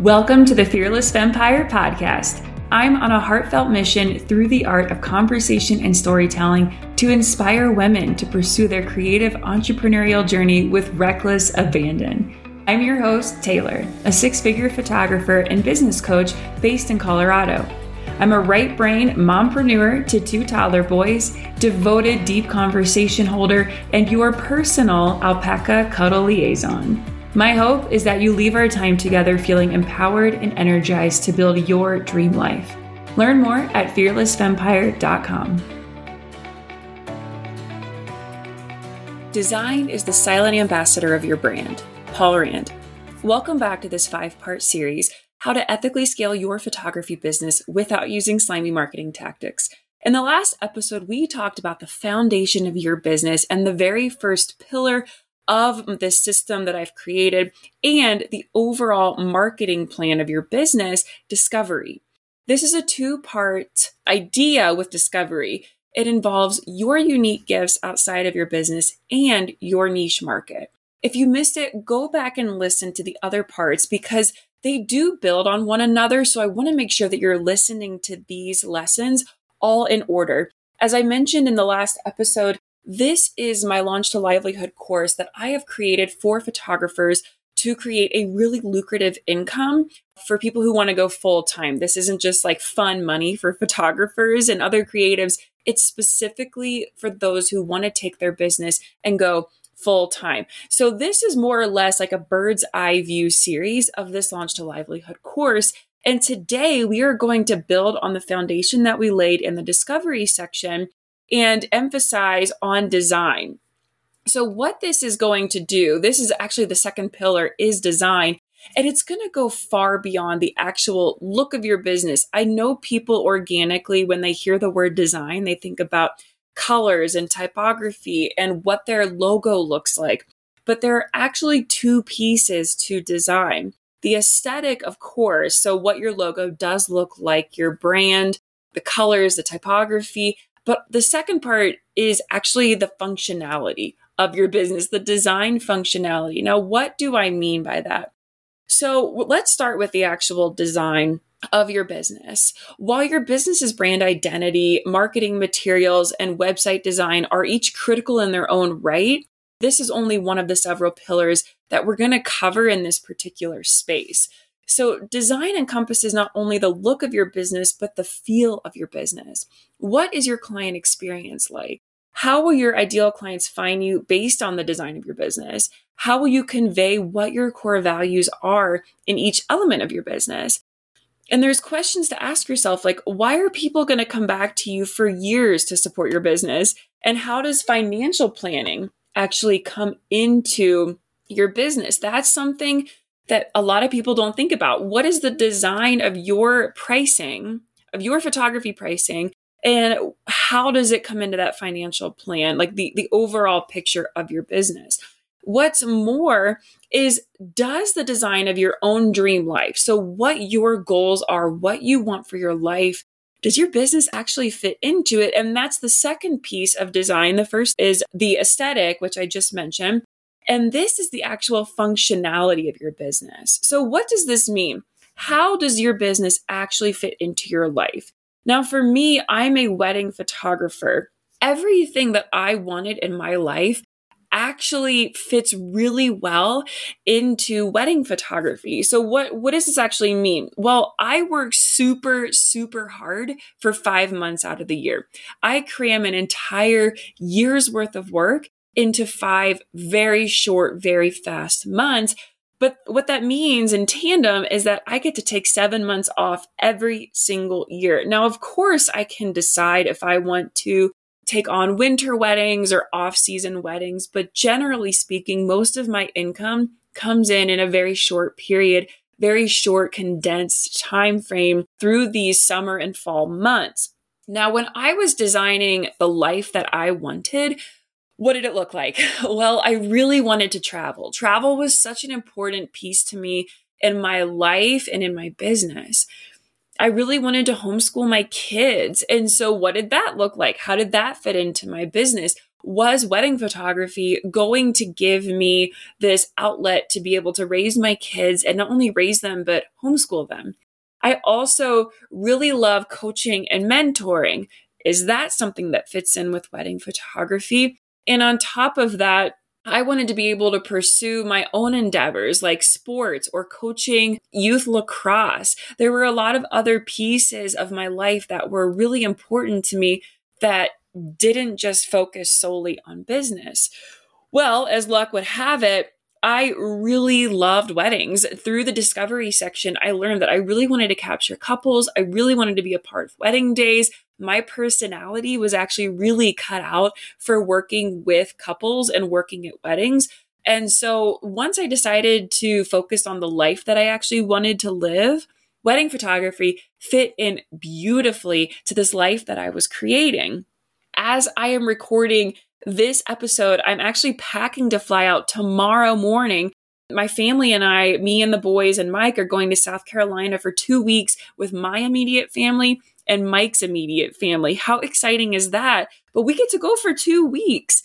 Welcome to the Fearless Vampire podcast. I'm on a heartfelt mission through the art of conversation and storytelling to inspire women to pursue their creative entrepreneurial journey with reckless abandon. I'm your host, Taylor, a six figure photographer and business coach based in Colorado. I'm a right brain mompreneur to two toddler boys, devoted deep conversation holder, and your personal alpaca cuddle liaison. My hope is that you leave our time together feeling empowered and energized to build your dream life. Learn more at fearlessvampire.com. Design is the silent ambassador of your brand. Paul Rand. Welcome back to this five part series How to Ethically Scale Your Photography Business Without Using Slimy Marketing Tactics. In the last episode, we talked about the foundation of your business and the very first pillar of this system that I've created and the overall marketing plan of your business, discovery. This is a two part idea with discovery. It involves your unique gifts outside of your business and your niche market. If you missed it, go back and listen to the other parts because they do build on one another. So I want to make sure that you're listening to these lessons all in order. As I mentioned in the last episode, this is my Launch to Livelihood course that I have created for photographers to create a really lucrative income for people who want to go full time. This isn't just like fun money for photographers and other creatives. It's specifically for those who want to take their business and go full time. So this is more or less like a bird's eye view series of this Launch to Livelihood course. And today we are going to build on the foundation that we laid in the discovery section and emphasize on design. So what this is going to do, this is actually the second pillar is design. And it's going to go far beyond the actual look of your business. I know people organically, when they hear the word design, they think about colors and typography and what their logo looks like. But there are actually two pieces to design. The aesthetic, of course, so what your logo does look like, your brand, the colors, the typography, but the second part is actually the functionality of your business, the design functionality. Now, what do I mean by that? So let's start with the actual design of your business. While your business's brand identity, marketing materials, and website design are each critical in their own right, this is only one of the several pillars that we're going to cover in this particular space. So, design encompasses not only the look of your business, but the feel of your business. What is your client experience like? How will your ideal clients find you based on the design of your business? How will you convey what your core values are in each element of your business? And there's questions to ask yourself like, why are people going to come back to you for years to support your business? And how does financial planning actually come into your business? That's something that a lot of people don't think about. What is the design of your pricing, of your photography pricing? And how does it come into that financial plan, like the, the overall picture of your business? What's more is does the design of your own dream life, so what your goals are, what you want for your life, does your business actually fit into it? And that's the second piece of design. The first is the aesthetic, which I just mentioned. And this is the actual functionality of your business. So, what does this mean? How does your business actually fit into your life? Now, for me, I'm a wedding photographer. Everything that I wanted in my life actually fits really well into wedding photography. So what what does this actually mean? Well, I work super super hard for 5 months out of the year. I cram an entire year's worth of work into five very short, very fast months. But what that means in tandem is that I get to take seven months off every single year. Now, of course, I can decide if I want to take on winter weddings or off season weddings, but generally speaking, most of my income comes in in a very short period, very short condensed time frame through these summer and fall months. Now, when I was designing the life that I wanted, what did it look like? Well, I really wanted to travel. Travel was such an important piece to me in my life and in my business. I really wanted to homeschool my kids. And so, what did that look like? How did that fit into my business? was wedding photography going to give me this outlet to be able to raise my kids and not only raise them, but homeschool them? I also really love coaching and mentoring. Is that something that fits in with wedding photography? And on top of that, I wanted to be able to pursue my own endeavors like sports or coaching youth lacrosse. There were a lot of other pieces of my life that were really important to me that didn't just focus solely on business. Well, as luck would have it, I really loved weddings. Through the discovery section, I learned that I really wanted to capture couples. I really wanted to be a part of wedding days. My personality was actually really cut out for working with couples and working at weddings. And so once I decided to focus on the life that I actually wanted to live, wedding photography fit in beautifully to this life that I was creating. As I am recording this episode, I'm actually packing to fly out tomorrow morning. My family and I, me and the boys and Mike, are going to South Carolina for two weeks with my immediate family and Mike's immediate family. How exciting is that? But we get to go for two weeks.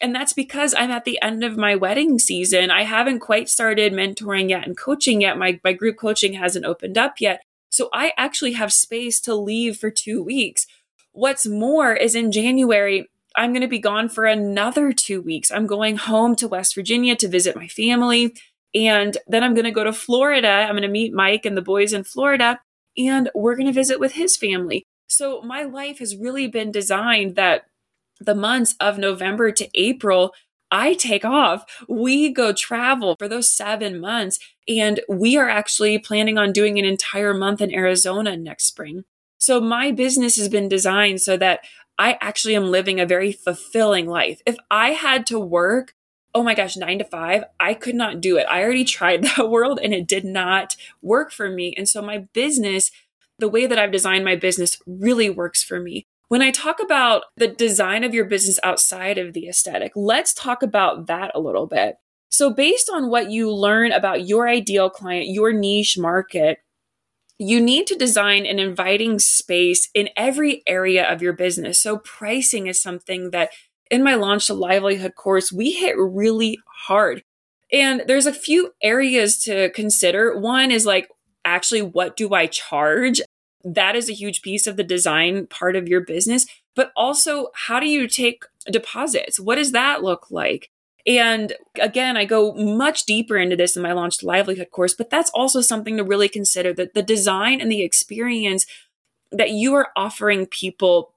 And that's because I'm at the end of my wedding season. I haven't quite started mentoring yet and coaching yet. My, my group coaching hasn't opened up yet. So I actually have space to leave for two weeks. What's more is in January, I'm going to be gone for another two weeks. I'm going home to West Virginia to visit my family. And then I'm going to go to Florida. I'm going to meet Mike and the boys in Florida, and we're going to visit with his family. So my life has really been designed that the months of November to April, I take off. We go travel for those seven months. And we are actually planning on doing an entire month in Arizona next spring. So my business has been designed so that I actually am living a very fulfilling life. If I had to work, oh my gosh, nine to five, I could not do it. I already tried that world and it did not work for me. And so my business, the way that I've designed my business really works for me. When I talk about the design of your business outside of the aesthetic, let's talk about that a little bit. So, based on what you learn about your ideal client, your niche market, you need to design an inviting space in every area of your business. So, pricing is something that in my Launch to Livelihood course, we hit really hard. And there's a few areas to consider. One is like, actually, what do I charge? That is a huge piece of the design part of your business. But also, how do you take deposits? What does that look like? And again, I go much deeper into this in my Launch to Livelihood course, but that's also something to really consider that the design and the experience that you are offering people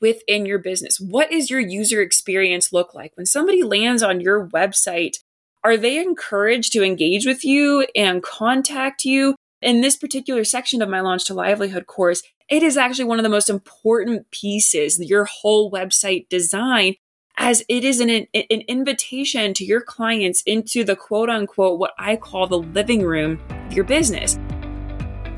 within your business. What is your user experience look like? When somebody lands on your website, are they encouraged to engage with you and contact you? In this particular section of my Launch to Livelihood course, it is actually one of the most important pieces, your whole website design, as it is an, an invitation to your clients into the quote unquote, what I call the living room of your business.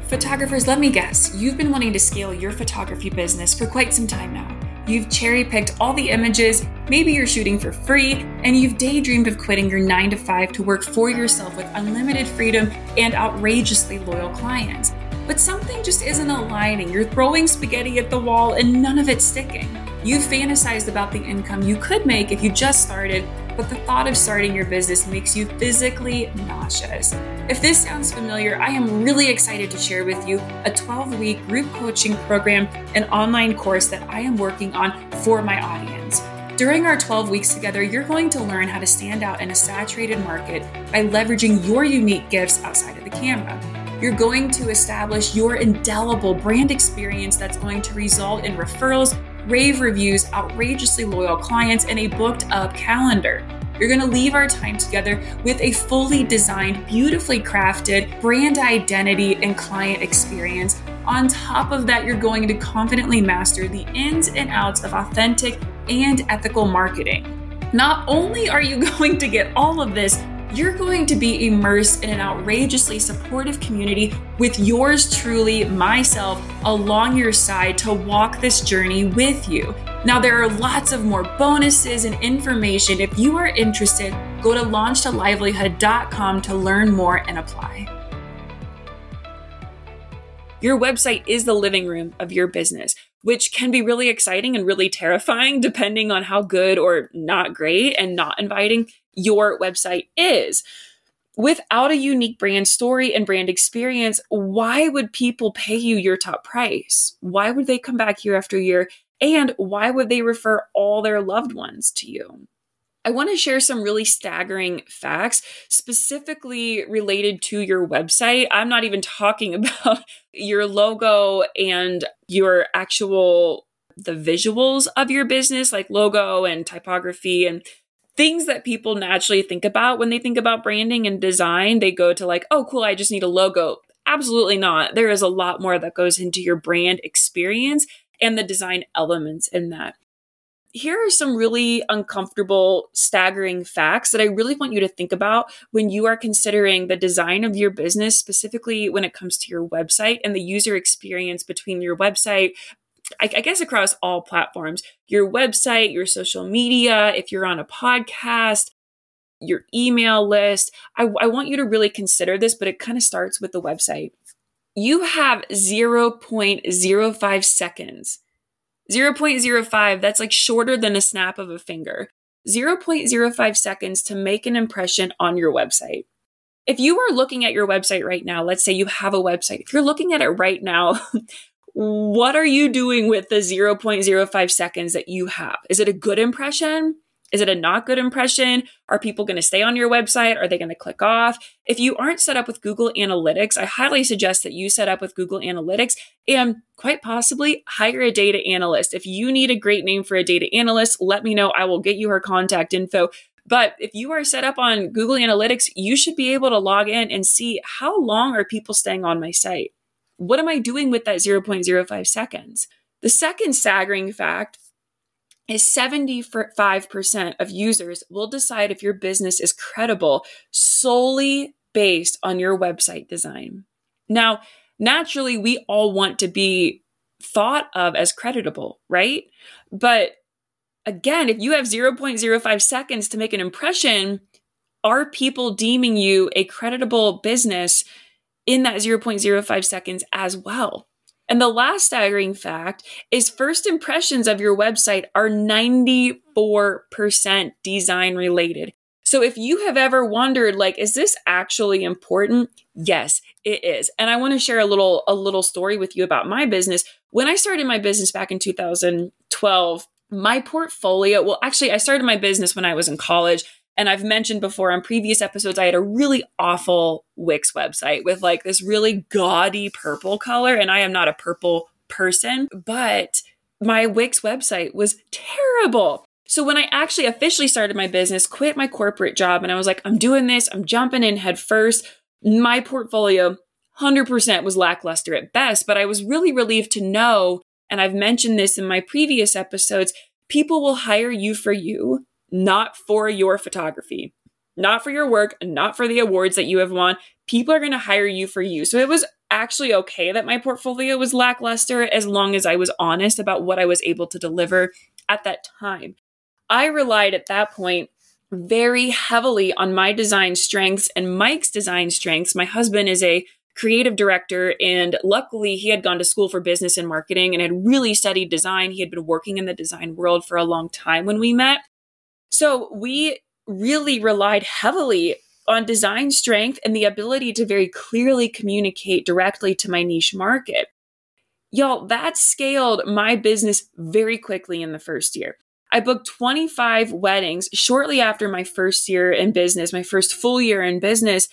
Photographers, let me guess, you've been wanting to scale your photography business for quite some time now. You've cherry picked all the images, maybe you're shooting for free, and you've daydreamed of quitting your 9 to 5 to work for yourself with unlimited freedom and outrageously loyal clients. But something just isn't aligning. You're throwing spaghetti at the wall and none of it's sticking. You've fantasized about the income you could make if you just started, but the thought of starting your business makes you physically nauseous. If this sounds familiar, I am really excited to share with you a 12 week group coaching program and online course that I am working on for my audience. During our 12 weeks together, you're going to learn how to stand out in a saturated market by leveraging your unique gifts outside of the camera. You're going to establish your indelible brand experience that's going to result in referrals rave reviews, outrageously loyal clients, and a booked up calendar. You're going to leave our time together with a fully designed, beautifully crafted brand identity and client experience. On top of that, you're going to confidently master the ins and outs of authentic and ethical marketing. Not only are you going to get all of this, you're going to be immersed in an outrageously supportive community with yours truly, myself, along your side to walk this journey with you. Now, there are lots of more bonuses and information. If you are interested, go to launchtolivelihood.com to learn more and apply. Your website is the living room of your business. which can be really exciting and really terrifying depending on how good or not great and not inviting your website is. Without a unique brand story and brand experience, why would people pay you your top price? Why would they come back year after year? And why would they refer all their loved ones to you? I want to share some really staggering facts specifically related to your website. I'm not even talking about your logo and your actual the visuals of your business like logo and typography and things that people naturally think about when they think about branding and design. They go to like, "Oh, cool, I just need a logo." Absolutely not. There is a lot more that goes into your brand experience and the design elements in that here are some really uncomfortable, staggering facts that I really want you to think about when you are considering the design of your business, specifically when it comes to your website and the user experience between your website. I, I guess across all platforms, your website, your social media, if you're on a podcast, your email list. I, I want you to really consider this, but it kind of starts with the website. You have 0.05 seconds 0.05, that's like shorter than a snap of a finger. 0.05 seconds to make an impression on your website. If you are looking at your website right now, let's say you have a website, if you're looking at it right now, what are you doing with the 0.05 seconds that you have? Is it a good impression? Is it a not good impression? Are people going to stay on your website? Are they going to click off? If you aren't set up with Google Analytics, I highly suggest that you set up with Google Analytics and quite possibly hire a data analyst. If you need a great name for a data analyst, let me know. I will get you her contact info. But if you are set up on Google Analytics, you should be able to log in and see how long are people staying on my site? What am I doing with that 0.05 seconds? The second staggering fact is 75% of users will decide if your business is credible solely based on your website design. Now, naturally, we all want to be thought of as creditable, right? But again, if you have 0.05 seconds to make an impression, are people deeming you a creditable business in that 0.05 seconds as well? And the last staggering fact is first impressions of your website are 94% design related. So if you have ever wondered like is this actually important? Yes, it is. And I want to share a little a little story with you about my business. When I started my business back in 2012, my portfolio, well actually I started my business when I was in college and I've mentioned before on previous episodes, I had a really awful Wix website with like this really gaudy purple color. And I am not a purple person, but my Wix website was terrible. So when I actually officially started my business, quit my corporate job, and I was like, I'm doing this, I'm jumping in head first. My portfolio 100% was lackluster at best, but I was really relieved to know, and I've mentioned this in my previous episodes, people will hire you for you not for your photography, not for your work, not for the awards that you have won. People are going to hire you for you. So it was actually okay that my portfolio was lackluster as long as I was honest about what I was able to deliver at that time. I relied at that point very heavily on my design strengths and Mike's design strengths. My husband is a creative director and luckily he had gone to school for business and marketing and had really studied design. He had been working in the design world for a long time when we met. So we really relied heavily on design strength and the ability to very clearly communicate directly to my niche market. Y'all, that scaled my business very quickly in the first year. I booked 25 weddings shortly after my first year in business, my first full year in business.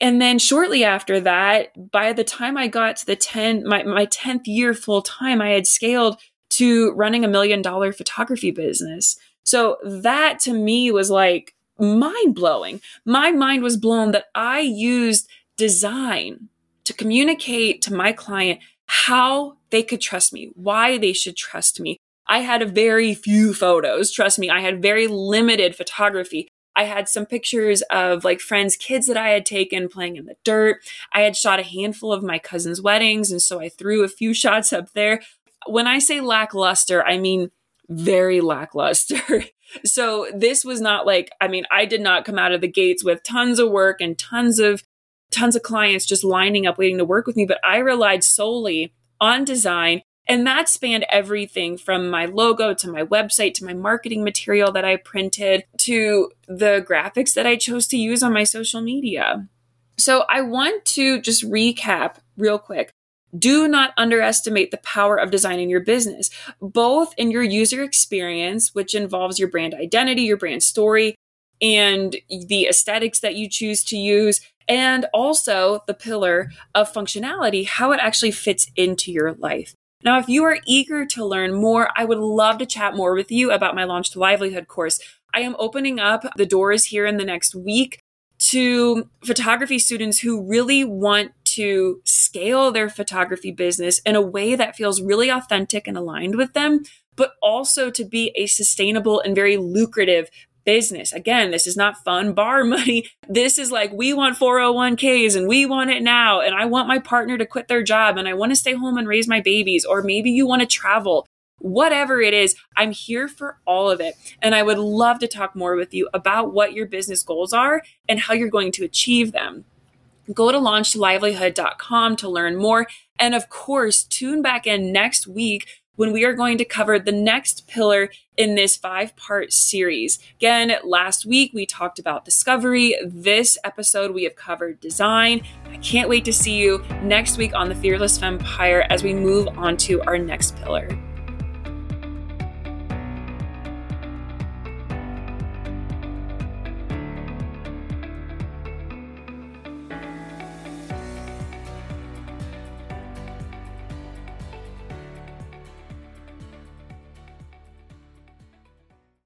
And then shortly after that, by the time I got to the 10, my, my 10th year full time, I had scaled to running a million dollar photography business. So that to me was like mind blowing. My mind was blown that I used design to communicate to my client how they could trust me, why they should trust me. I had a very few photos. Trust me, I had very limited photography. I had some pictures of like friends' kids that I had taken playing in the dirt. I had shot a handful of my cousin's weddings, and so I threw a few shots up there. When I say lackluster, I mean very lackluster. so this was not like, I mean, I did not come out of the gates with tons of work and tons of tons of clients just lining up waiting to work with me, but I relied solely on design And that spanned everything from my logo to my website to my marketing material that I printed to the graphics that I chose to use on my social media. So I want to just recap real quick. Do not underestimate the power of designing your business, both in your user experience, which involves your brand identity, your brand story, and the aesthetics that you choose to use, and also the pillar of functionality, how it actually fits into your life. Now, if you are eager to learn more, I would love to chat more with you about my Launch to Livelihood course. I am opening up the doors here in the next week to photography students who really want to scale their photography business in a way that feels really authentic and aligned with them, but also to be a sustainable and very lucrative business. Again, this is not fun bar money. This is like, we want 401ks and we want it now. And I want my partner to quit their job and I want to stay home and raise my babies. Or maybe you want to travel. Whatever it is, I'm here for all of it. And I would love to talk more with you about what your business goals are and how you're going to achieve them. Go to launchtolivelihood.com to learn more. And of course, tune back in next week when we are going to cover the next pillar in this five part series. Again, last week we talked about discovery. This episode we have covered design. I can't wait to see you next week on the Fearless Vampire as we move on to our next pillar.